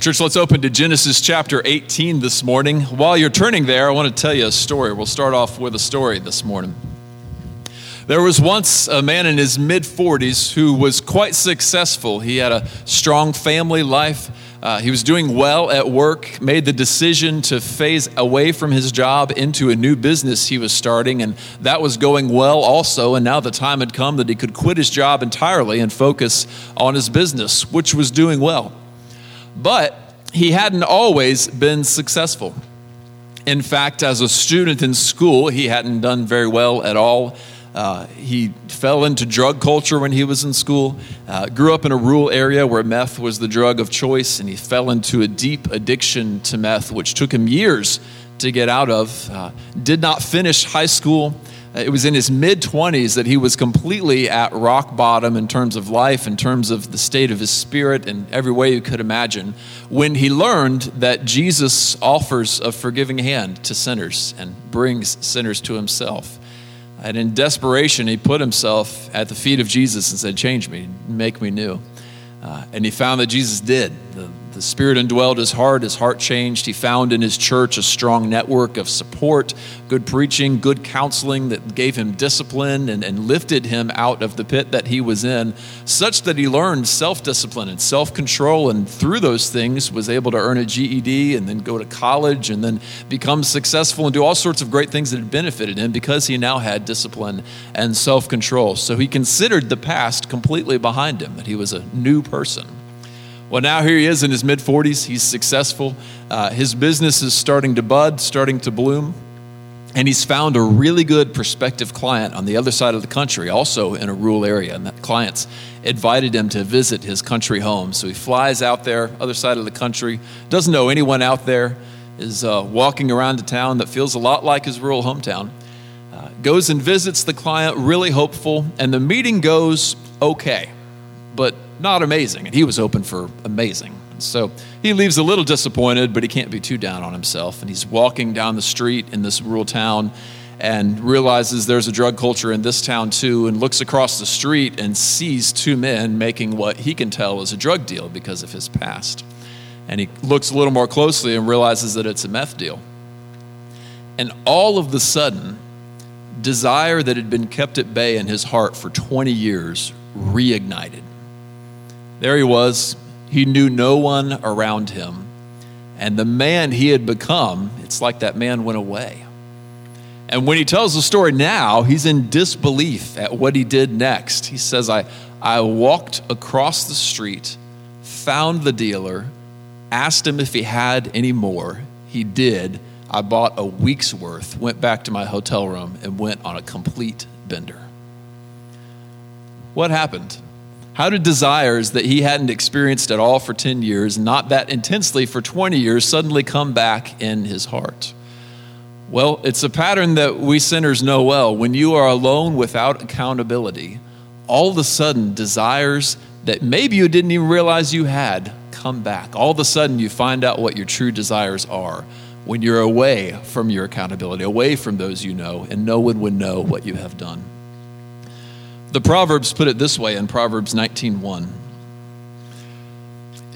Church, let's open to Genesis chapter 18 this morning. While you're turning there, I want to tell you a story. We'll start off with a story this morning. There was once a man in his mid 40s who was quite successful. He had a strong family life. Uh, he was doing well at work, made the decision to phase away from his job into a new business he was starting, and that was going well also. And now the time had come that he could quit his job entirely and focus on his business, which was doing well. But he hadn't always been successful. In fact, as a student in school, he hadn't done very well at all. Uh, he fell into drug culture when he was in school, uh, grew up in a rural area where meth was the drug of choice, and he fell into a deep addiction to meth, which took him years to get out of. Uh, did not finish high school, it was in his mid 20s that he was completely at rock bottom in terms of life, in terms of the state of his spirit, in every way you could imagine, when he learned that Jesus offers a forgiving hand to sinners and brings sinners to himself. And in desperation, he put himself at the feet of Jesus and said, Change me, make me new. Uh, and he found that Jesus did. The, the Spirit indwelled his heart, his heart changed. He found in his church a strong network of support, good preaching, good counseling that gave him discipline and, and lifted him out of the pit that he was in, such that he learned self discipline and self control, and through those things was able to earn a GED and then go to college and then become successful and do all sorts of great things that had benefited him because he now had discipline and self control. So he considered the past completely behind him, that he was a new person. Well, now here he is in his mid 40s. He's successful. Uh, his business is starting to bud, starting to bloom. And he's found a really good prospective client on the other side of the country, also in a rural area. And that client's invited him to visit his country home. So he flies out there, other side of the country, doesn't know anyone out there, is uh, walking around a town that feels a lot like his rural hometown. Uh, goes and visits the client, really hopeful, and the meeting goes okay. But not amazing. And he was open for amazing. So he leaves a little disappointed, but he can't be too down on himself. And he's walking down the street in this rural town and realizes there's a drug culture in this town too, and looks across the street and sees two men making what he can tell is a drug deal because of his past. And he looks a little more closely and realizes that it's a meth deal. And all of the sudden, desire that had been kept at bay in his heart for 20 years reignited. There he was. He knew no one around him. And the man he had become, it's like that man went away. And when he tells the story now, he's in disbelief at what he did next. He says, I, I walked across the street, found the dealer, asked him if he had any more. He did. I bought a week's worth, went back to my hotel room, and went on a complete bender. What happened? How did desires that he hadn't experienced at all for 10 years, not that intensely for 20 years, suddenly come back in his heart? Well, it's a pattern that we sinners know well. When you are alone without accountability, all of a sudden, desires that maybe you didn't even realize you had come back. All of a sudden, you find out what your true desires are when you're away from your accountability, away from those you know, and no one would know what you have done. The Proverbs put it this way in Proverbs 19:1.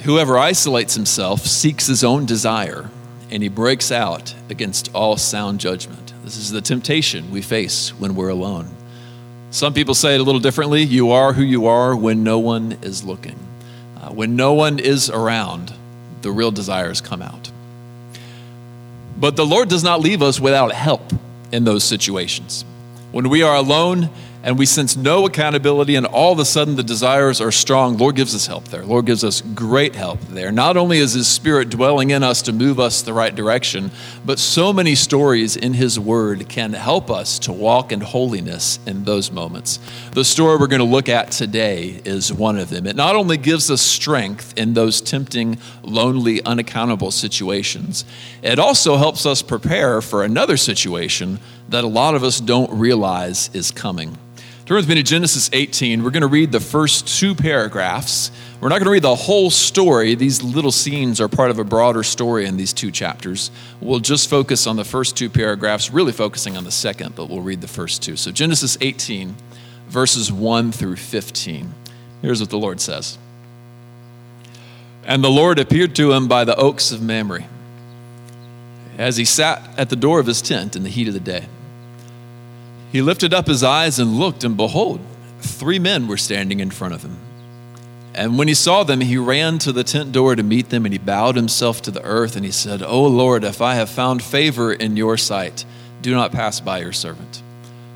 Whoever isolates himself seeks his own desire, and he breaks out against all sound judgment. This is the temptation we face when we're alone. Some people say it a little differently. You are who you are when no one is looking. Uh, when no one is around, the real desires come out. But the Lord does not leave us without help in those situations. When we are alone and we sense no accountability, and all of a sudden the desires are strong, Lord gives us help there. Lord gives us great help there. Not only is His Spirit dwelling in us to move us the right direction, but so many stories in His Word can help us to walk in holiness in those moments. The story we're going to look at today is one of them. It not only gives us strength in those tempting, lonely, unaccountable situations, it also helps us prepare for another situation that a lot of us don't realize is coming. Turn with me to Genesis 18. We're going to read the first two paragraphs. We're not going to read the whole story. These little scenes are part of a broader story in these two chapters. We'll just focus on the first two paragraphs, really focusing on the second, but we'll read the first two. So, Genesis 18, verses 1 through 15. Here's what the Lord says And the Lord appeared to him by the oaks of Mamre as he sat at the door of his tent in the heat of the day. He lifted up his eyes and looked, and behold, three men were standing in front of him. And when he saw them, he ran to the tent door to meet them, and he bowed himself to the earth, and he said, O Lord, if I have found favor in your sight, do not pass by your servant.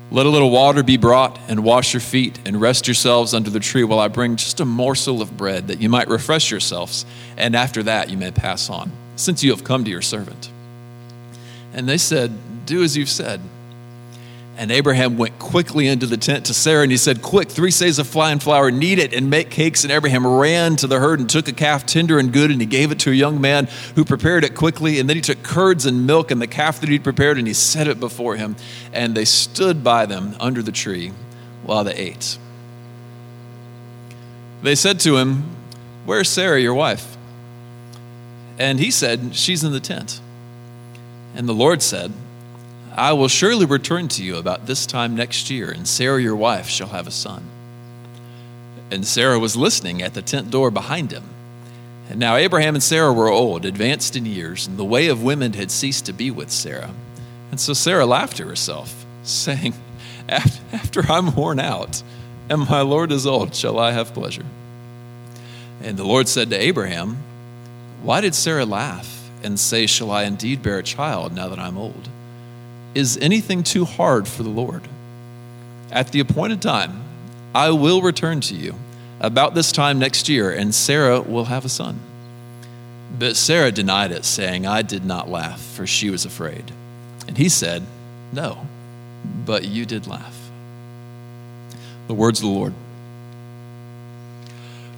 Let a little water be brought, and wash your feet, and rest yourselves under the tree while I bring just a morsel of bread, that you might refresh yourselves, and after that you may pass on, since you have come to your servant. And they said, Do as you've said. And Abraham went quickly into the tent to Sarah, and he said, Quick, three seahs of fine flour, knead it and make cakes. And Abraham ran to the herd and took a calf tender and good, and he gave it to a young man who prepared it quickly. And then he took curds and milk and the calf that he'd prepared, and he set it before him. And they stood by them under the tree while they ate. They said to him, Where's Sarah, your wife? And he said, She's in the tent. And the Lord said, I will surely return to you about this time next year, and Sarah your wife shall have a son. And Sarah was listening at the tent door behind him. And now Abraham and Sarah were old, advanced in years, and the way of women had ceased to be with Sarah. And so Sarah laughed to herself, saying, After I'm worn out, and my Lord is old, shall I have pleasure? And the Lord said to Abraham, Why did Sarah laugh and say, Shall I indeed bear a child now that I'm old? Is anything too hard for the Lord? At the appointed time, I will return to you about this time next year, and Sarah will have a son. But Sarah denied it, saying, I did not laugh, for she was afraid. And he said, No, but you did laugh. The words of the Lord.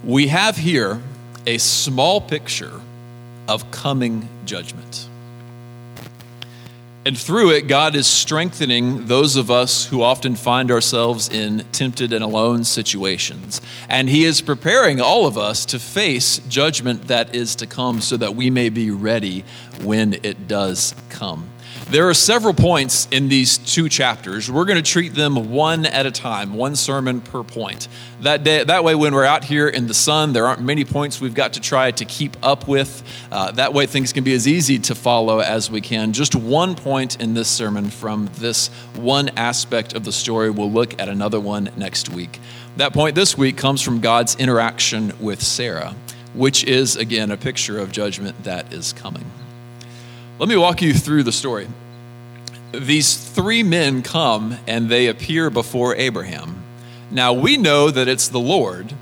We have here a small picture of coming judgment. And through it, God is strengthening those of us who often find ourselves in tempted and alone situations. And He is preparing all of us to face judgment that is to come so that we may be ready when it does come. There are several points in these two chapters. We're going to treat them one at a time, one sermon per point. That, day, that way, when we're out here in the sun, there aren't many points we've got to try to keep up with. Uh, that way, things can be as easy to follow as we can. Just one point in this sermon from this one aspect of the story. We'll look at another one next week. That point this week comes from God's interaction with Sarah, which is, again, a picture of judgment that is coming. Let me walk you through the story. These three men come and they appear before Abraham. Now we know that it's the Lord,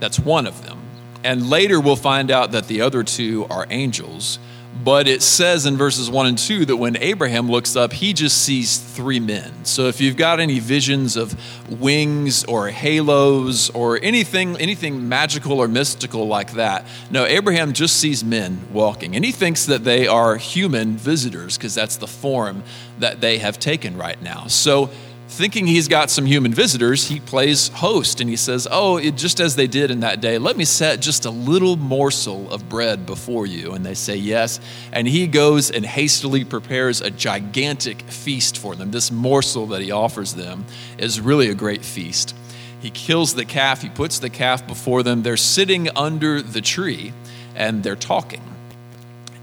that's one of them. And later we'll find out that the other two are angels. But it says in verses 1 and 2 that when Abraham looks up, he just sees three men. So if you've got any visions of wings or halos or anything anything magical or mystical like that, no, Abraham just sees men walking. And he thinks that they are human visitors because that's the form that they have taken right now. So thinking he's got some human visitors, he plays host and he says, Oh, it, just as they did in that day, let me set just a little morsel of bread before you. And they say yes. And he goes and hastily prepares a gigantic feast for them. This morsel that he offers them is really a great feast. He kills the calf, he puts the calf before them. They're sitting under the tree and they're talking.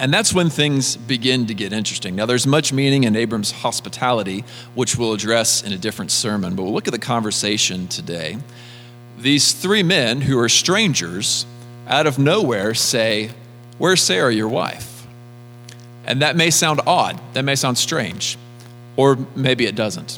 And that's when things begin to get interesting. Now, there's much meaning in Abram's hospitality, which we'll address in a different sermon, but we'll look at the conversation today. These three men who are strangers out of nowhere say, Where's Sarah, your wife? And that may sound odd, that may sound strange, or maybe it doesn't.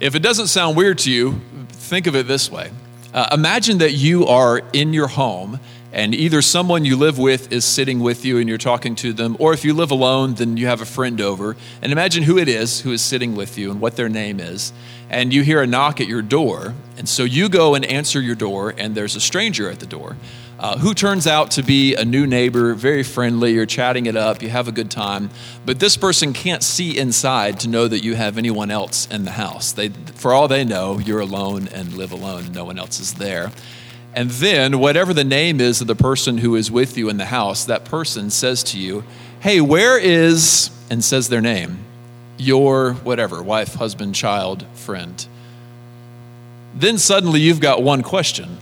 If it doesn't sound weird to you, think of it this way uh, Imagine that you are in your home and either someone you live with is sitting with you and you're talking to them, or if you live alone, then you have a friend over. And imagine who it is who is sitting with you and what their name is. And you hear a knock at your door, and so you go and answer your door, and there's a stranger at the door. Uh, who turns out to be a new neighbor, very friendly. You're chatting it up, you have a good time. But this person can't see inside to know that you have anyone else in the house. They, for all they know, you're alone and live alone, and no one else is there. And then, whatever the name is of the person who is with you in the house, that person says to you, Hey, where is, and says their name, your whatever, wife, husband, child, friend. Then suddenly you've got one question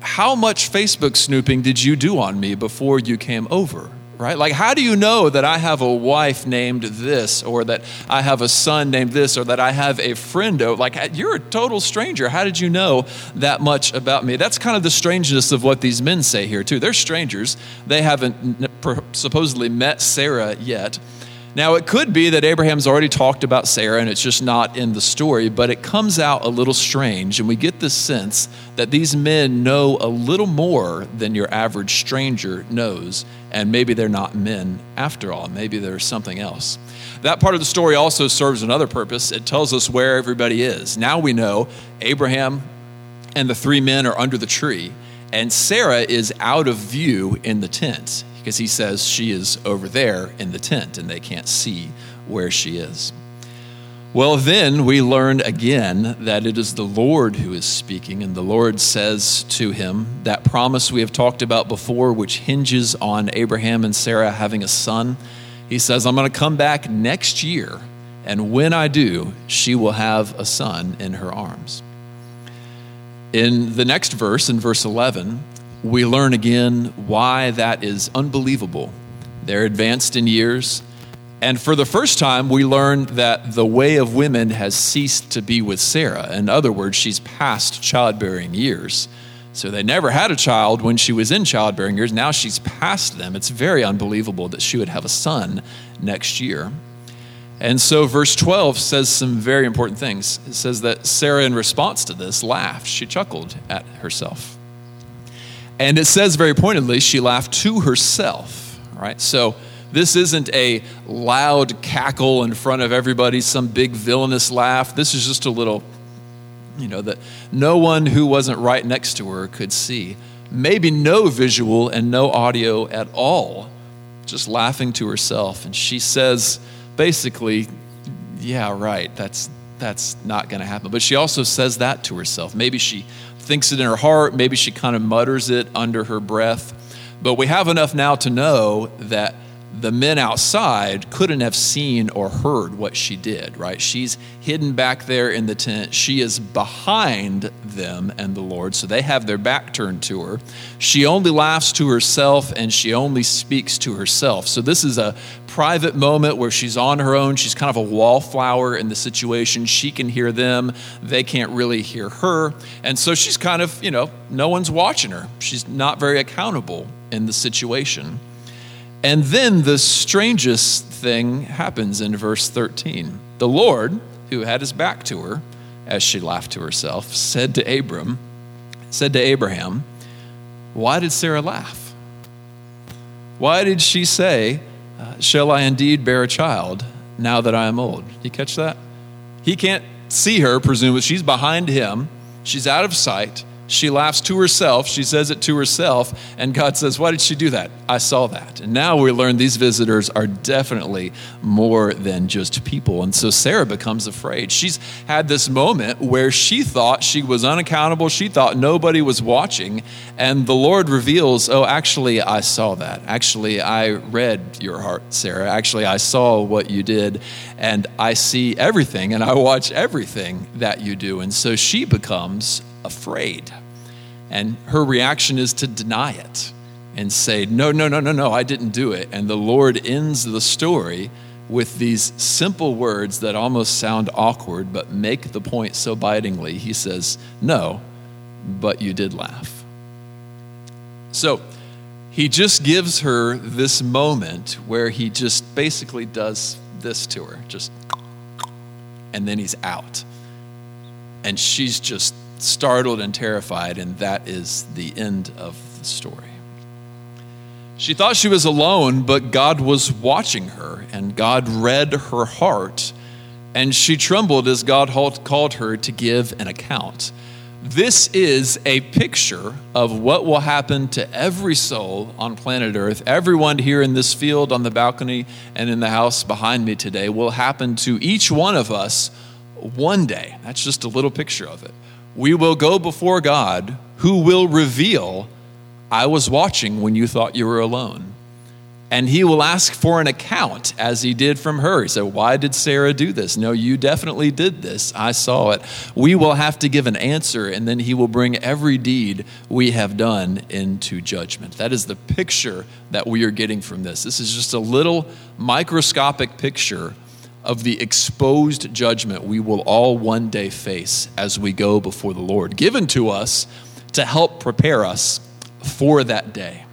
how much Facebook snooping did you do on me before you came over? Right? Like, how do you know that I have a wife named this, or that I have a son named this, or that I have a friendo? Like, you're a total stranger. How did you know that much about me? That's kind of the strangeness of what these men say here, too. They're strangers. They haven't supposedly met Sarah yet. Now, it could be that Abraham's already talked about Sarah and it's just not in the story, but it comes out a little strange, and we get the sense that these men know a little more than your average stranger knows, and maybe they're not men after all. Maybe there's something else. That part of the story also serves another purpose. It tells us where everybody is. Now we know Abraham and the three men are under the tree, and Sarah is out of view in the tent because he says she is over there in the tent and they can't see where she is. Well, then we learn again that it is the Lord who is speaking, and the Lord says to him that promise we have talked about before, which hinges on Abraham and Sarah having a son. He says, I'm going to come back next year, and when I do, she will have a son in her arms. In the next verse, in verse 11, we learn again why that is unbelievable. They're advanced in years. And for the first time, we learn that the way of women has ceased to be with Sarah. In other words, she's past childbearing years. So they never had a child when she was in childbearing years. Now she's past them. It's very unbelievable that she would have a son next year. And so, verse 12 says some very important things. It says that Sarah, in response to this, laughed. She chuckled at herself. And it says very pointedly, she laughed to herself, right? So this isn't a loud cackle in front of everybody, some big villainous laugh. This is just a little, you know, that no one who wasn't right next to her could see. Maybe no visual and no audio at all, just laughing to herself. And she says, basically, yeah, right, that's, that's not going to happen. But she also says that to herself. Maybe she thinks it in her heart. Maybe she kind of mutters it under her breath. But we have enough now to know that the men outside couldn't have seen or heard what she did, right? She's hidden back there in the tent. She is behind them and the Lord, so they have their back turned to her. She only laughs to herself and she only speaks to herself. So this is a private moment where she's on her own. She's kind of a wallflower in the situation. She can hear them, they can't really hear her. And so she's kind of, you know, no one's watching her. She's not very accountable in the situation. And then the strangest thing happens in verse 13. The Lord, who had his back to her, as she laughed to herself, said to Abram, said to Abraham, Why did Sarah laugh? Why did she say, uh, Shall I indeed bear a child now that I am old? You catch that? He can't see her, presumably. She's behind him, she's out of sight. She laughs to herself. She says it to herself. And God says, Why did she do that? I saw that. And now we learn these visitors are definitely more than just people. And so Sarah becomes afraid. She's had this moment where she thought she was unaccountable. She thought nobody was watching. And the Lord reveals, Oh, actually, I saw that. Actually, I read your heart, Sarah. Actually, I saw what you did. And I see everything and I watch everything that you do. And so she becomes afraid. And her reaction is to deny it and say, No, no, no, no, no, I didn't do it. And the Lord ends the story with these simple words that almost sound awkward but make the point so bitingly. He says, No, but you did laugh. So he just gives her this moment where he just basically does this to her, just, and then he's out. And she's just startled and terrified, and that is the end of the story. She thought she was alone, but God was watching her, and God read her heart, and she trembled as God called her to give an account. This is a picture of what will happen to every soul on planet Earth. Everyone here in this field, on the balcony, and in the house behind me today will happen to each one of us one day. That's just a little picture of it we will go before God who will reveal, I was watching when you thought you were alone. and he will ask for an account as he did from her. He said, Why did Sarah do this? No, you definitely did this. I saw it. We will have to give an answer, and then he will bring every deed we have done into judgment. That is the picture that we are getting from this. This is just a little microscopic picture of the exposed judgment we will all one day face as we go before the Lord, given to us to help prepare us for that day.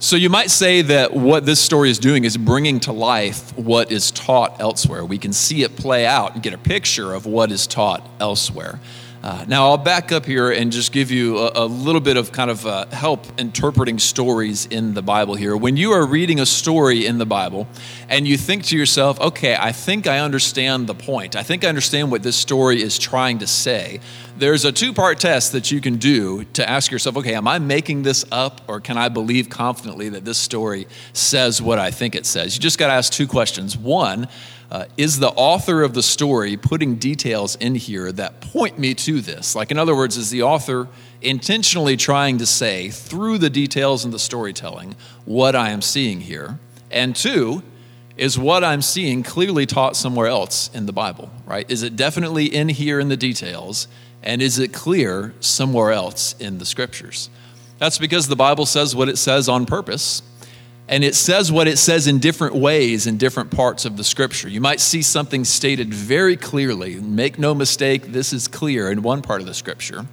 So you might say that what this story is doing is bringing to life what is taught elsewhere. We can see it play out and get a picture of what is taught elsewhere. Uh, now, I'll back up here and just give you a, a little bit of kind of uh, help interpreting stories in the Bible here. When you are reading a story in the Bible and you think to yourself, okay, I think I understand the point, I think I understand what this story is trying to say, there's a two part test that you can do to ask yourself, okay, am I making this up or can I believe confidently that this story says what I think it says? You just got to ask two questions. One, uh, is the author of the story putting details in here that point me to this? Like, in other words, is the author intentionally trying to say, through the details and the storytelling, what I am seeing here? And two, is what I'm seeing clearly taught somewhere else in the Bible, right? Is it definitely in here in the details? And is it clear somewhere else in the scriptures? That's because the Bible says what it says on purpose and it says what it says in different ways in different parts of the scripture. You might see something stated very clearly. Make no mistake, this is clear in one part of the scripture.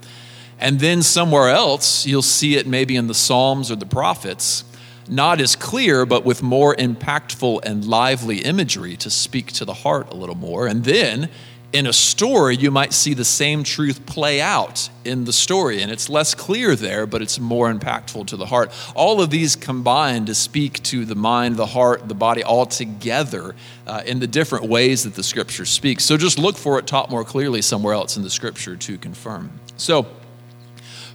And then somewhere else, you'll see it maybe in the Psalms or the prophets, not as clear, but with more impactful and lively imagery to speak to the heart a little more. And then in a story, you might see the same truth play out in the story, and it's less clear there, but it's more impactful to the heart. All of these combine to speak to the mind, the heart, the body all together uh, in the different ways that the scripture speaks. So just look for it taught more clearly somewhere else in the scripture to confirm. So,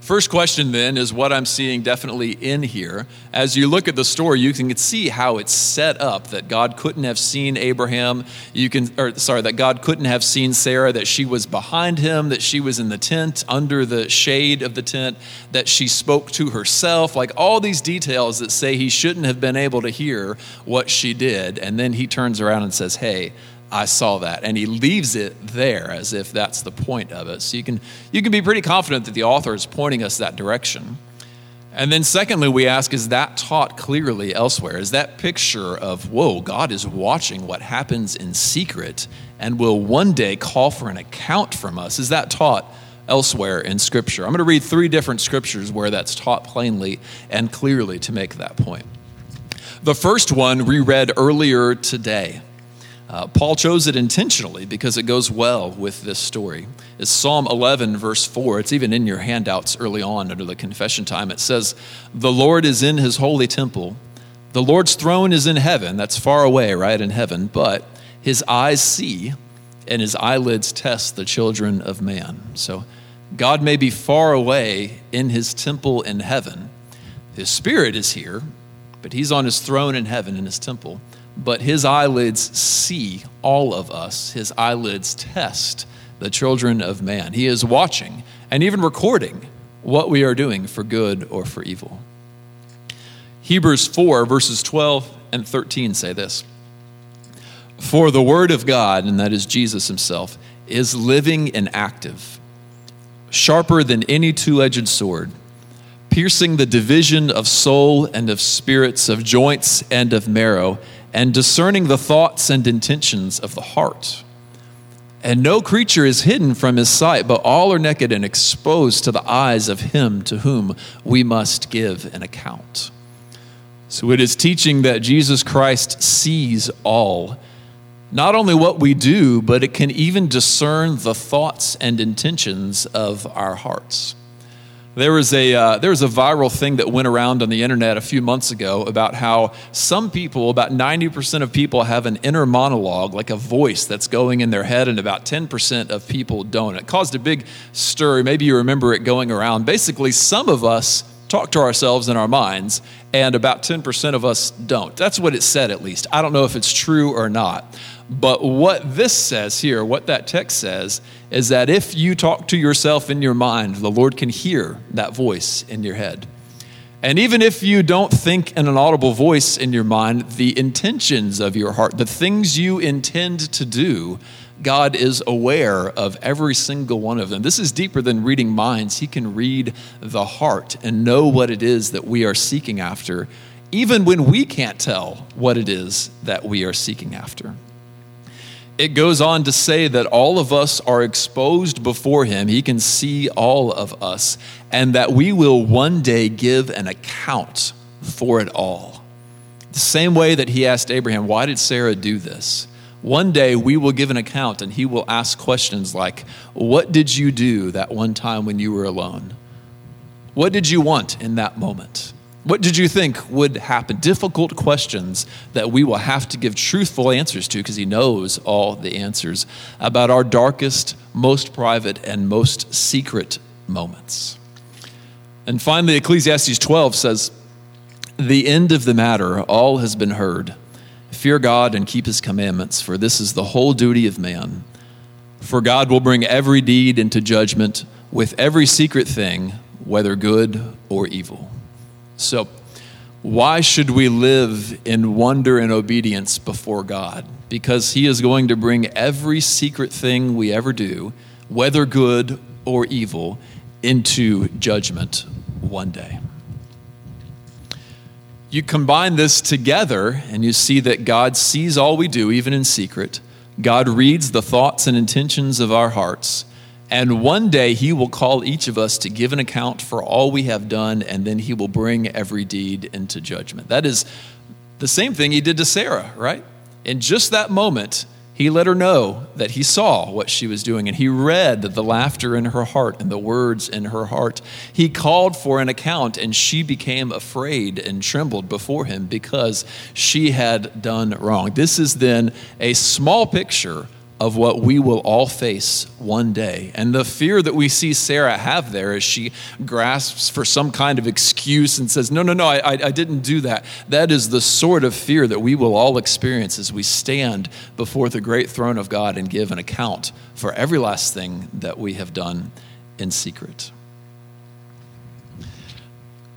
First question then is what I'm seeing definitely in here. As you look at the story, you can see how it's set up that God couldn't have seen Abraham. You can, or sorry, that God couldn't have seen Sarah, that she was behind him, that she was in the tent, under the shade of the tent, that she spoke to herself, like all these details that say he shouldn't have been able to hear what she did. And then he turns around and says, Hey, I saw that. And he leaves it there as if that's the point of it. So you can, you can be pretty confident that the author is pointing us that direction. And then, secondly, we ask, is that taught clearly elsewhere? Is that picture of, whoa, God is watching what happens in secret and will one day call for an account from us? Is that taught elsewhere in Scripture? I'm going to read three different scriptures where that's taught plainly and clearly to make that point. The first one we read earlier today. Uh, Paul chose it intentionally because it goes well with this story. It's Psalm 11, verse 4. It's even in your handouts early on under the confession time. It says, The Lord is in his holy temple. The Lord's throne is in heaven. That's far away, right? In heaven. But his eyes see and his eyelids test the children of man. So God may be far away in his temple in heaven. His spirit is here, but he's on his throne in heaven in his temple but his eyelids see all of us. His eyelids test the children of man. He is watching and even recording what we are doing for good or for evil. Hebrews 4, verses 12 and 13 say this For the word of God, and that is Jesus himself, is living and active, sharper than any two edged sword, piercing the division of soul and of spirits, of joints and of marrow and discerning the thoughts and intentions of the heart. And no creature is hidden from his sight, but all are naked and exposed to the eyes of him to whom we must give an account. So it is teaching that Jesus Christ sees all, not only what we do, but it can even discern the thoughts and intentions of our hearts. There was, a, uh, there was a viral thing that went around on the internet a few months ago about how some people, about 90% of people, have an inner monologue, like a voice that's going in their head, and about 10% of people don't. It caused a big stir. Maybe you remember it going around. Basically, some of us talk to ourselves in our minds, and about 10% of us don't. That's what it said, at least. I don't know if it's true or not. But what this says here, what that text says, is that if you talk to yourself in your mind, the Lord can hear that voice in your head. And even if you don't think in an audible voice in your mind the intentions of your heart, the things you intend to do, God is aware of every single one of them. This is deeper than reading minds. He can read the heart and know what it is that we are seeking after, even when we can't tell what it is that we are seeking after it goes on to say that all of us are exposed before him. He can see all of us, and that we will one day give an account for it all. The same way that he asked Abraham, Why did Sarah do this? One day we will give an account, and he will ask questions like, What did you do that one time when you were alone? What did you want in that moment? What did you think would happen? Difficult questions that we will have to give truthful answers to because He knows all the answers about our darkest, most private, and most secret moments. And finally, Ecclesiastes 12 says, The end of the matter, all has been heard. Fear God and keep His commandments, for this is the whole duty of man. For God will bring every deed into judgment with every secret thing, whether good or evil. So, why should we live in wonder and obedience before God? Because He is going to bring every secret thing we ever do, whether good or evil, into judgment one day. You combine this together, and you see that God sees all we do, even in secret. God reads the thoughts and intentions of our hearts. And one day he will call each of us to give an account for all we have done, and then he will bring every deed into judgment. That is the same thing he did to Sarah, right? In just that moment, he let her know that he saw what she was doing, and he read the laughter in her heart and the words in her heart. He called for an account, and she became afraid and trembled before him because she had done wrong. This is then a small picture of what we will all face one day. And the fear that we see Sarah have there as she grasps for some kind of excuse and says, No, no, no, I, I didn't do that. That is the sort of fear that we will all experience as we stand before the great throne of God and give an account for every last thing that we have done in secret.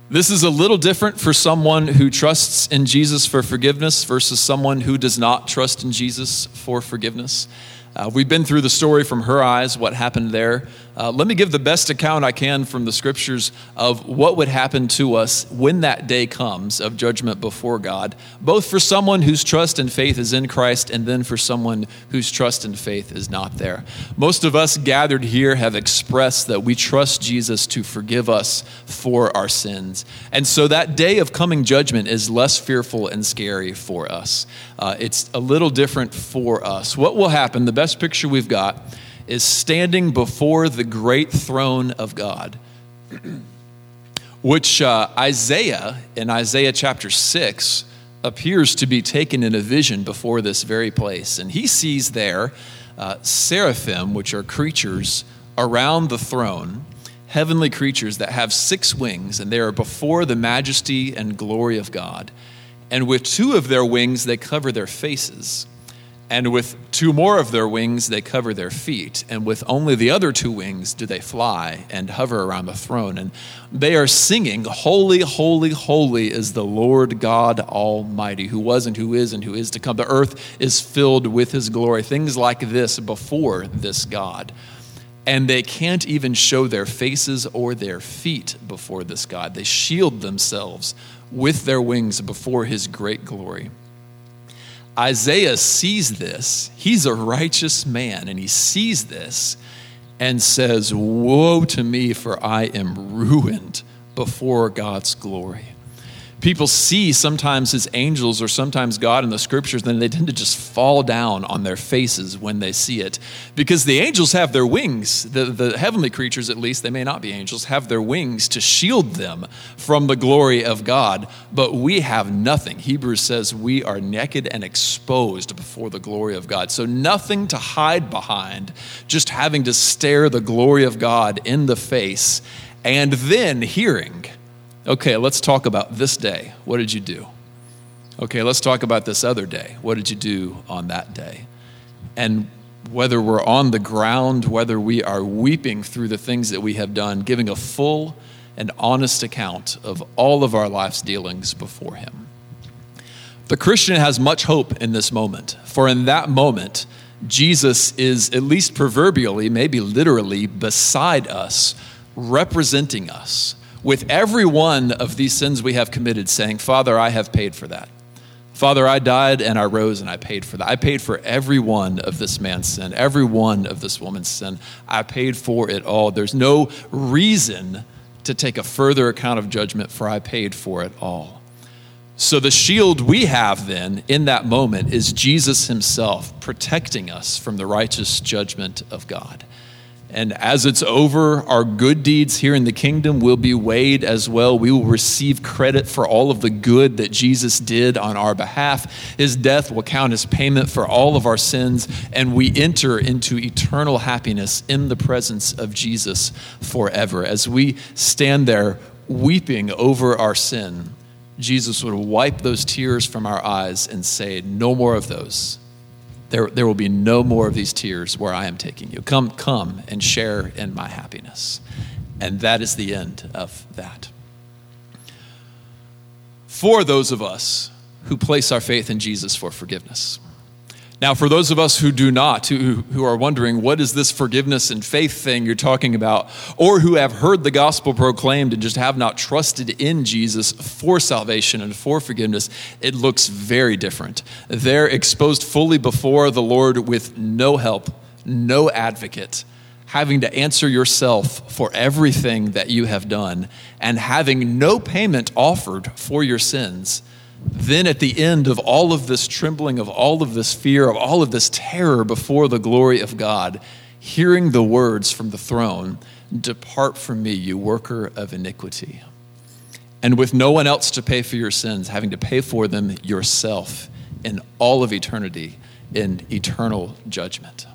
This is a little different for someone who trusts in Jesus for forgiveness versus someone who does not trust in Jesus for forgiveness. Uh, we've been through the story from her eyes, what happened there. Uh, let me give the best account I can from the scriptures of what would happen to us when that day comes of judgment before God, both for someone whose trust and faith is in Christ and then for someone whose trust and faith is not there. Most of us gathered here have expressed that we trust Jesus to forgive us for our sins. And so that day of coming judgment is less fearful and scary for us. Uh, it's a little different for us. What will happen, the best picture we've got, is standing before the great throne of God, which uh, Isaiah, in Isaiah chapter 6, appears to be taken in a vision before this very place. And he sees there uh, seraphim, which are creatures around the throne, heavenly creatures that have six wings, and they are before the majesty and glory of God. And with two of their wings, they cover their faces and with two more of their wings, they cover their feet. And with only the other two wings do they fly and hover around the throne. And they are singing, Holy, holy, holy is the Lord God Almighty, who was and who is and who is to come. The earth is filled with his glory. Things like this before this God. And they can't even show their faces or their feet before this God. They shield themselves with their wings before his great glory. Isaiah sees this. He's a righteous man, and he sees this and says, Woe to me, for I am ruined before God's glory people see sometimes as angels or sometimes God in the scriptures, then they tend to just fall down on their faces when they see it. Because the angels have their wings, the, the heavenly creatures at least, they may not be angels, have their wings to shield them from the glory of God, but we have nothing. Hebrews says we are naked and exposed before the glory of God. So nothing to hide behind, just having to stare the glory of God in the face and then hearing Okay, let's talk about this day. What did you do? Okay, let's talk about this other day. What did you do on that day? And whether we're on the ground, whether we are weeping through the things that we have done, giving a full and honest account of all of our life's dealings before Him. The Christian has much hope in this moment, for in that moment, Jesus is, at least proverbially, maybe literally, beside us, representing us with every one of these sins we have committed, saying, Father, I have paid for that. Father, I died and I rose and I paid for that. I paid for every one of this man's sin, every one of this woman's sin. I paid for it all. There's no reason to take a further account of judgment, for I paid for it all. So, the shield we have then in that moment is Jesus himself protecting us from the righteous judgment of God. And as it's over, our good deeds here in the kingdom will be weighed as well. We will receive credit for all of the good that Jesus did on our behalf. His death will count as payment for all of our sins, and we enter into eternal happiness in the presence of Jesus forever. As we stand there weeping over our sin, Jesus would wipe those tears from our eyes and say, No more of those. There, there will be no more of these tears where I am taking you. Come, come and share in my happiness. And that is the end of that. For those of us who place our faith in Jesus for forgiveness, now, for those of us who do not, who, who are wondering, what is this forgiveness and faith thing you're talking about, or who have heard the gospel proclaimed and just have not trusted in Jesus for salvation and for forgiveness, it looks very different. They're exposed fully before the Lord with no help, no advocate, having to answer yourself for everything that you have done, and having no payment offered for your sins then at the end of all of this trembling, of all of this fear, of all of this terror before the glory of God, hearing the words from the throne Depart from me, you worker of iniquity. And with no one else to pay for your sins, having to pay for them yourself in all of eternity in eternal judgment.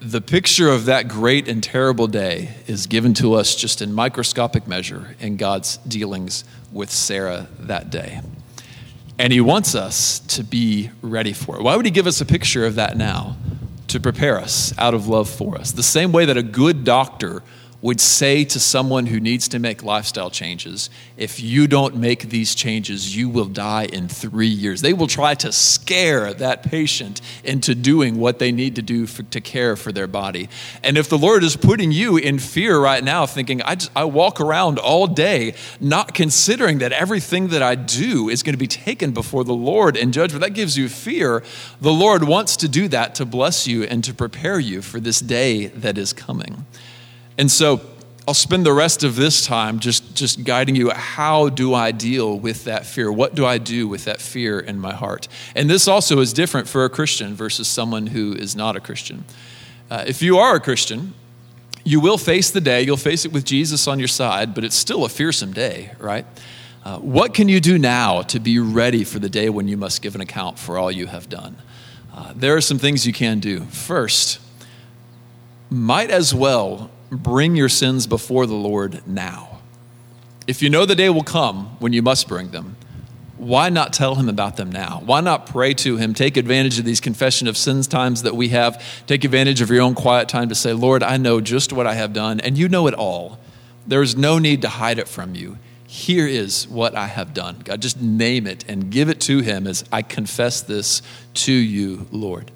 The picture of that great and terrible day is given to us just in microscopic measure in God's dealings with Sarah that day. And he wants us to be ready for it. Why would he give us a picture of that now? To prepare us out of love for us. The same way that a good doctor would say to someone who needs to make lifestyle changes, if you don't make these changes, you will die in three years. They will try to scare that patient into doing what they need to do for, to care for their body. And if the Lord is putting you in fear right now, thinking, I, just, I walk around all day not considering that everything that I do is going to be taken before the Lord in judgment, that gives you fear. The Lord wants to do that to bless you and to prepare you for this day that is coming. And so I'll spend the rest of this time just, just guiding you how do I deal with that fear? What do I do with that fear in my heart? And this also is different for a Christian versus someone who is not a Christian. Uh, if you are a Christian, you will face the day, you'll face it with Jesus on your side, but it's still a fearsome day, right? Uh, what can you do now to be ready for the day when you must give an account for all you have done? Uh, there are some things you can do. First, might as well bring your sins before the Lord now. If you know the day will come when you must bring them, why not tell him about them now? Why not pray to him? Take advantage of these confession of sins times that we have. Take advantage of your own quiet time to say, Lord, I know just what I have done, and you know it all. There is no need to hide it from you. Here is what I have done. God, just name it and give it to him as I confess this to you, Lord.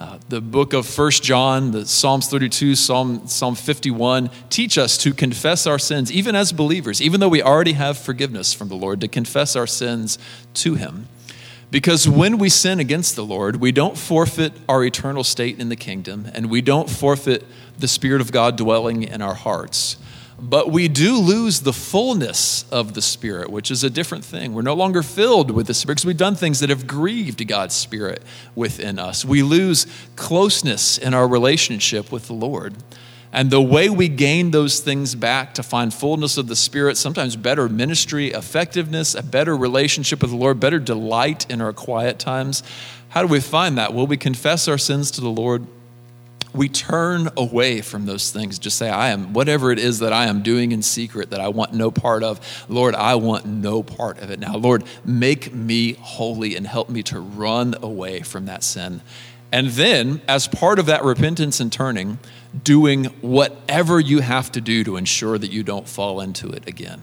Uh, the book of First John, the Psalms 32, Psalm, Psalm 51 teach us to confess our sins, even as believers, even though we already have forgiveness from the Lord, to confess our sins to Him. Because when we sin against the Lord, we don't forfeit our eternal state in the kingdom, and we don't forfeit the Spirit of God dwelling in our hearts. But we do lose the fullness of the Spirit, which is a different thing. We're no longer filled with the Spirit because we've done things that have grieved God's Spirit within us. We lose closeness in our relationship with the Lord. And the way we gain those things back to find fullness of the Spirit, sometimes better ministry, effectiveness, a better relationship with the Lord, better delight in our quiet times, how do we find that? Well, we confess our sins to the Lord we turn away from those things. Just say, I am, whatever it is that I am doing in secret that I want no part of, Lord, I want no part of it now. Lord, make me holy and help me to run away from that sin. And then, as part of that repentance and turning, doing whatever you have to do to ensure that you don't fall into it again.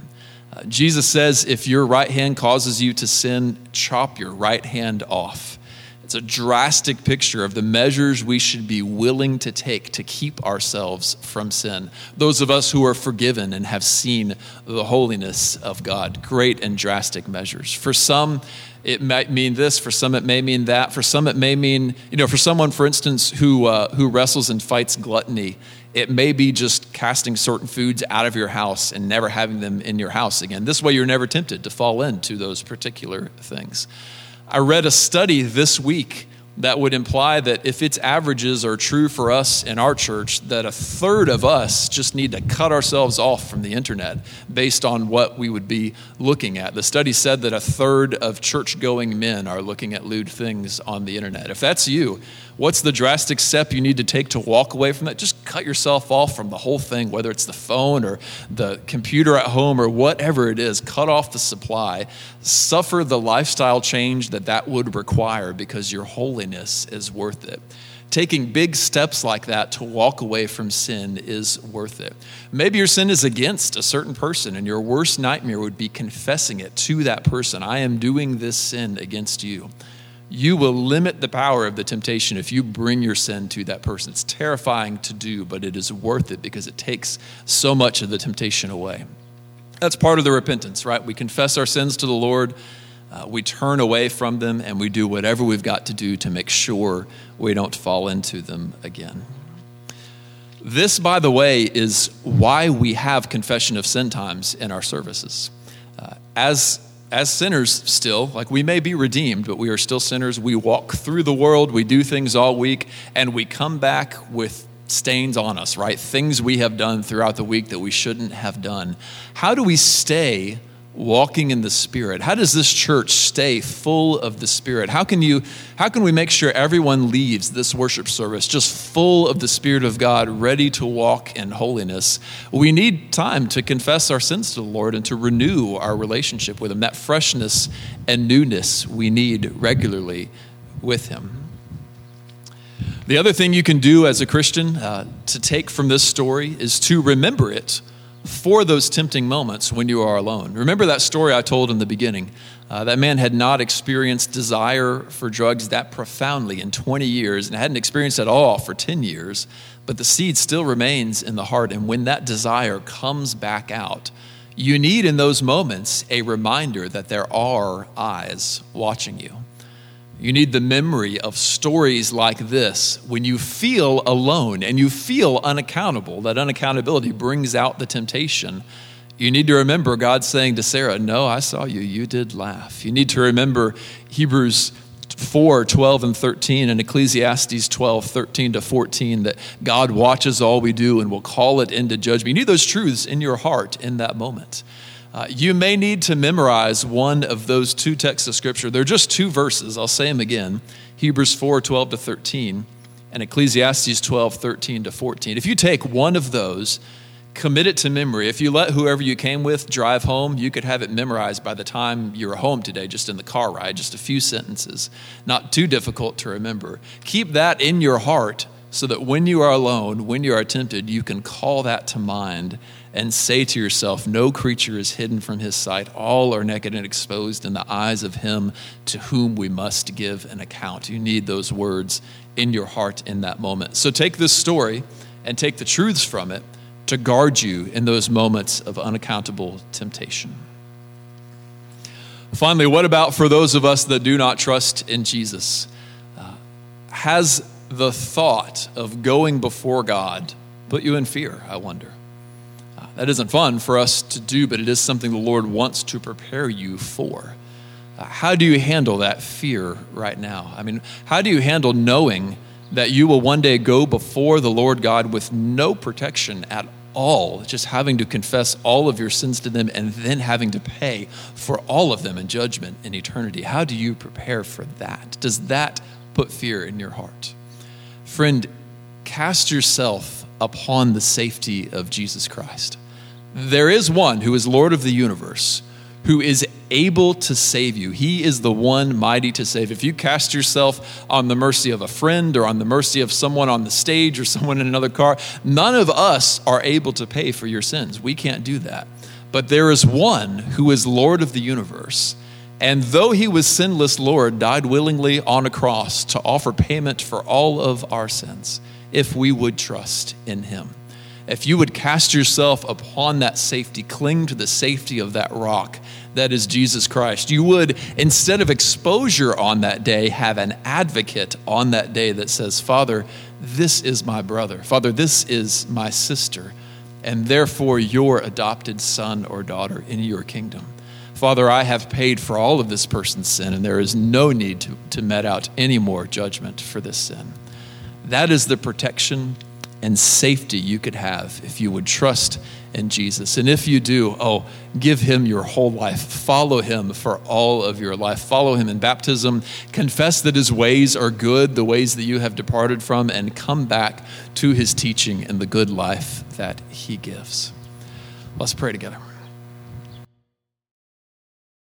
Uh, Jesus says if your right hand causes you to sin, chop your right hand off. It's a drastic picture of the measures we should be willing to take to keep ourselves from sin. Those of us who are forgiven and have seen the holiness of God, great and drastic measures. For some, it might mean this. For some, it may mean that. For some, it may mean, you know, for someone, for instance, who, uh, who wrestles and fights gluttony, it may be just casting certain foods out of your house and never having them in your house again. This way, you're never tempted to fall into those particular things. I read a study this week that would imply that if its averages are true for us in our church, that a third of us just need to cut ourselves off from the internet based on what we would be looking at. The study said that a third of church going men are looking at lewd things on the internet. If that's you, What's the drastic step you need to take to walk away from that? Just cut yourself off from the whole thing, whether it's the phone or the computer at home or whatever it is. Cut off the supply. Suffer the lifestyle change that that would require because your holiness is worth it. Taking big steps like that to walk away from sin is worth it. Maybe your sin is against a certain person, and your worst nightmare would be confessing it to that person. I am doing this sin against you you will limit the power of the temptation if you bring your sin to that person. It's terrifying to do, but it is worth it because it takes so much of the temptation away. That's part of the repentance, right? We confess our sins to the Lord, uh, we turn away from them, and we do whatever we've got to do to make sure we don't fall into them again. This, by the way, is why we have confession of sin times in our services. Uh, as as sinners still, like we may be redeemed, but we are still sinners. We walk through the world, we do things all week, and we come back with stains on us, right? Things we have done throughout the week that we shouldn't have done. How do we stay walking in the spirit? How does this church stay full of the spirit? How can you how can we make sure everyone leaves this worship service just full of the spirit of god ready to walk in holiness? We need time to confess our sins to the lord and to renew our relationship with him. That freshness and newness we need regularly with him. The other thing you can do as a christian uh, to take from this story is to remember it for those tempting moments when you are alone. Remember that story I told in the beginning. Uh, that man had not experienced desire for drugs that profoundly in 20 years and hadn't experienced at all for 10 years, but the seed still remains in the heart. And when that desire comes back out, you need in those moments a reminder that there are eyes watching you. You need the memory of stories like this when you feel alone and you feel unaccountable. That unaccountability brings out the temptation. You need to remember God saying to Sarah, No, I saw you. You did laugh. You need to remember Hebrews 4 12 and 13 and Ecclesiastes 12 13 to 14 that God watches all we do and will call it into judgment. You need those truths in your heart in that moment. Uh, you may need to memorize one of those two texts of Scripture. They're just two verses. I'll say them again Hebrews 4 12 to 13 and Ecclesiastes 12 13 to 14. If you take one of those, commit it to memory. If you let whoever you came with drive home, you could have it memorized by the time you're home today, just in the car ride, just a few sentences. Not too difficult to remember. Keep that in your heart so that when you are alone, when you are tempted, you can call that to mind and say to yourself, No creature is hidden from his sight. All are naked and exposed in the eyes of him to whom we must give an account. You need those words in your heart in that moment. So take this story and take the truths from it to guard you in those moments of unaccountable temptation. Finally, what about for those of us that do not trust in Jesus? Uh, has the thought of going before God put you in fear, I wonder? That isn't fun for us to do, but it is something the Lord wants to prepare you for. Uh, how do you handle that fear right now? I mean, how do you handle knowing that you will one day go before the Lord God with no protection at all, just having to confess all of your sins to them and then having to pay for all of them in judgment in eternity? How do you prepare for that? Does that put fear in your heart? Friend, cast yourself upon the safety of Jesus Christ there is one who is Lord of the universe, who is able to save you. He is the one mighty to save. If you cast yourself on the mercy of a friend or on the mercy of someone on the stage or someone in another car, none of us are able to pay for your sins. We can't do that. But there is one who is Lord of the universe. And though he was sinless Lord, died willingly on a cross to offer payment for all of our sins if we would trust in him if you would cast yourself upon that safety, cling to the safety of that rock that is Jesus Christ, you would, instead of exposure on that day, have an advocate on that day that says, Father, this is my brother. Father, this is my sister, and therefore your adopted son or daughter in your kingdom. Father, I have paid for all of this person's sin, and there is no need to, to met out any more judgment for this sin. That is the protection and safety you could have if you would trust in Jesus. And if you do, oh, give him your whole life. Follow him for all of your life. Follow him in baptism. Confess that his ways are good, the ways that you have departed from, and come back to his teaching and the good life that he gives. Let's pray together.